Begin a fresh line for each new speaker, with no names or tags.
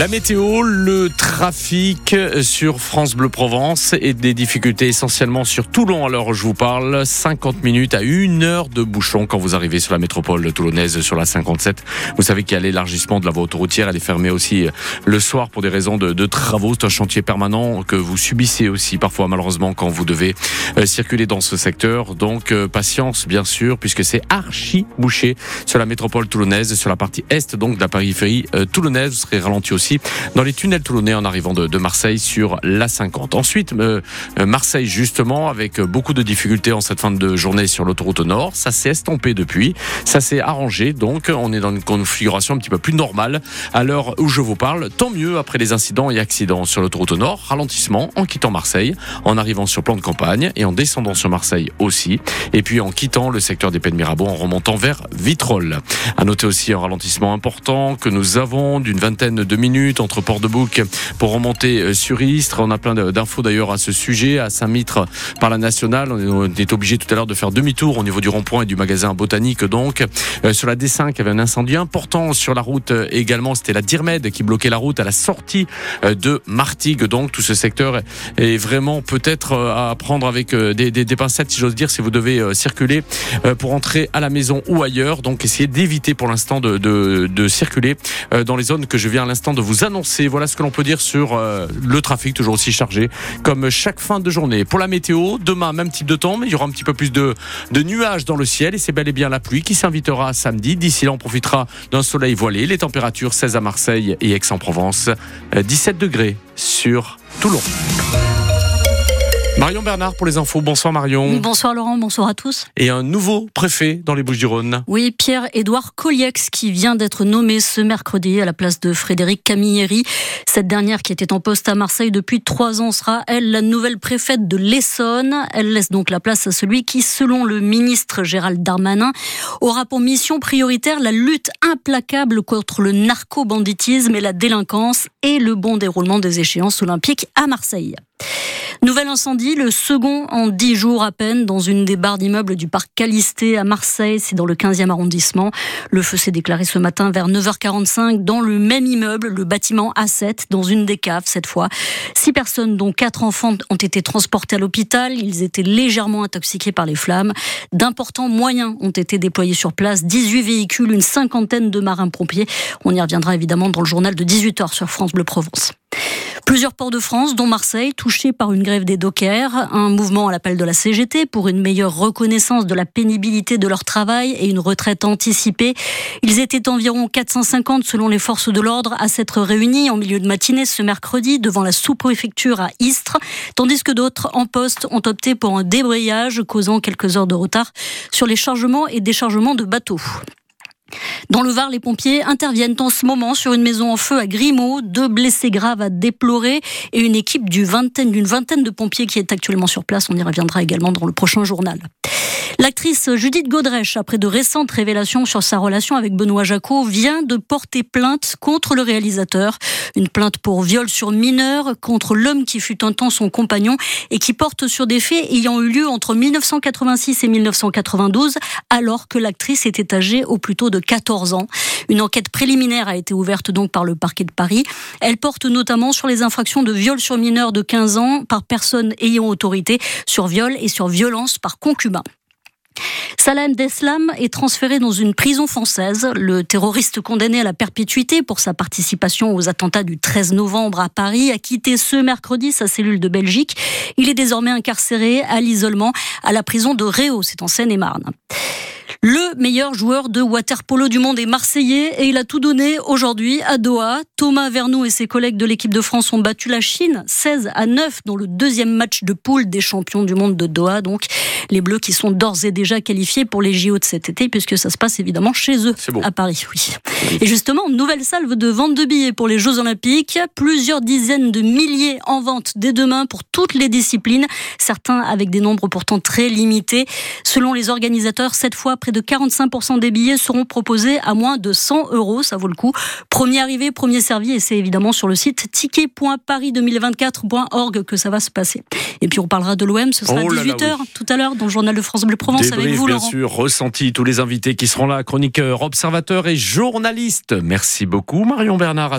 La météo, le trafic sur France Bleu Provence et des difficultés essentiellement sur Toulon. Alors je vous parle 50 minutes à 1 heure de bouchon quand vous arrivez sur la métropole toulonnaise sur la 57. Vous savez qu'il y a l'élargissement de la voie autoroutière. Elle est fermée aussi le soir pour des raisons de, de travaux. C'est un chantier permanent que vous subissez aussi parfois malheureusement quand vous devez euh, circuler dans ce secteur. Donc euh, patience bien sûr puisque c'est archi bouché sur la métropole toulonnaise, sur la partie est donc de la périphérie euh, toulonnaise. Vous serez ralenti aussi dans les tunnels toulonnais en arrivant de, Marseille sur la 50. Ensuite, euh, Marseille justement avec beaucoup de difficultés en cette fin de journée sur l'autoroute nord. Ça s'est estompé depuis, ça s'est arrangé. Donc on est dans une configuration un petit peu plus normale à l'heure où je vous parle. Tant mieux après les incidents et accidents sur l'autoroute nord. Ralentissement en quittant Marseille, en arrivant sur plan de campagne et en descendant sur Marseille aussi. Et puis en quittant le secteur des Pays de Mirabeau en remontant vers Vitrolles. À noter aussi un ralentissement important que nous avons d'une vingtaine de minutes entre Port-de-Bouc pour remonter euh, sur Istres. On a plein d'infos d'ailleurs à ce sujet. À Saint-Mitre, par la nationale, on est obligé tout à l'heure de faire demi-tour au niveau du rond-point et du magasin botanique. Donc, euh, sur la D5, il y avait un incendie important sur la route euh, également. C'était la Dirmed qui bloquait la route à la sortie de Martigues. Donc, tout ce secteur est vraiment peut-être à prendre avec des, pincettes, si j'ose dire, si vous devez circuler pour entrer à la maison ou ailleurs. Donc, essayez d'éviter pour l'instant de, de circuler dans les zones que je viens à l'instant de vous annoncer. Voilà ce que l'on peut dire sur euh, le trafic, toujours aussi chargé, comme chaque fin de journée. Pour la météo, demain, même type de temps, mais il y aura un petit peu plus de, de nuages dans le ciel et c'est bel et bien la pluie qui s'invitera samedi. D'ici là, on profitera d'un soleil voilé. Les températures 16 à Marseille et Aix-en-Provence, 17 euh, degrés sur Toulon. Marion Bernard pour les infos. Bonsoir Marion.
Bonsoir Laurent, bonsoir à tous.
Et un nouveau préfet dans les Bouches-du-Rhône.
Oui, Pierre-Édouard Colliex qui vient d'être nommé ce mercredi à la place de Frédéric Camilleri. Cette dernière qui était en poste à Marseille depuis trois ans sera, elle, la nouvelle préfète de l'Essonne. Elle laisse donc la place à celui qui, selon le ministre Gérald Darmanin, aura pour mission prioritaire la lutte implacable contre le narco-banditisme et la délinquance et le bon déroulement des échéances olympiques à Marseille. Nouvel incendie, le second en dix jours à peine, dans une des barres d'immeubles du parc Calisté à Marseille, c'est dans le 15e arrondissement. Le feu s'est déclaré ce matin vers 9h45 dans le même immeuble, le bâtiment A7, dans une des caves cette fois. Six personnes, dont quatre enfants, ont été transportés à l'hôpital. Ils étaient légèrement intoxiqués par les flammes. D'importants moyens ont été déployés sur place, 18 véhicules, une cinquantaine de marins-pompiers. On y reviendra évidemment dans le journal de 18h sur France Bleu Provence. Plusieurs ports de France, dont Marseille, touchés par une grève des dockers, un mouvement à l'appel de la CGT pour une meilleure reconnaissance de la pénibilité de leur travail et une retraite anticipée. Ils étaient environ 450 selon les forces de l'ordre à s'être réunis en milieu de matinée ce mercredi devant la sous-préfecture à Istres, tandis que d'autres en poste ont opté pour un débrayage causant quelques heures de retard sur les chargements et déchargements de bateaux. Dans le Var, les pompiers interviennent en ce moment sur une maison en feu à Grimaud. Deux blessés graves à déplorer et une équipe d'une vingtaine, de pompiers qui est actuellement sur place. On y reviendra également dans le prochain journal. L'actrice Judith Godrèche, après de récentes révélations sur sa relation avec Benoît Jacot, vient de porter plainte contre le réalisateur. Une plainte pour viol sur mineur contre l'homme qui fut un temps son compagnon et qui porte sur des faits ayant eu lieu entre 1986 et 1992, alors que l'actrice était âgée au plus tôt de 14 ans. Une enquête préliminaire a été ouverte donc par le parquet de Paris. Elle porte notamment sur les infractions de viol sur mineur de 15 ans par personne ayant autorité, sur viol et sur violence par concubin. Salem Deslam est transféré dans une prison française. Le terroriste condamné à la perpétuité pour sa participation aux attentats du 13 novembre à Paris a quitté ce mercredi sa cellule de Belgique. Il est désormais incarcéré à l'isolement à la prison de Réau, c'est en Seine-et-Marne. Le meilleur joueur de waterpolo du monde est marseillais et il a tout donné aujourd'hui à Doha. Thomas Vernou et ses collègues de l'équipe de France ont battu la Chine 16 à 9 dans le deuxième match de poule des champions du monde de Doha. Donc les Bleus qui sont d'ores et déjà qualifiés pour les JO de cet été puisque ça se passe évidemment chez eux à Paris. Oui. Et justement, nouvelle salve de vente de billets pour les Jeux Olympiques. Plusieurs dizaines de milliers en vente dès demain pour toutes les disciplines, certains avec des nombres pourtant très limités. Selon les organisateurs, cette fois, près de 45% des billets seront proposés à moins de 100 euros. Ça vaut le coup. Premier arrivé, premier servi. Et c'est évidemment sur le site ticket.paris2024.org que ça va se passer. Et puis on parlera de l'OM. Ce sera à 18h tout à l'heure dans le journal de France Bleu Provence avec vous,
bien
Laurent.
sûr, ressenti tous les invités qui seront là, chroniqueurs, observateurs et journalistes. Merci beaucoup, Marion Bernard.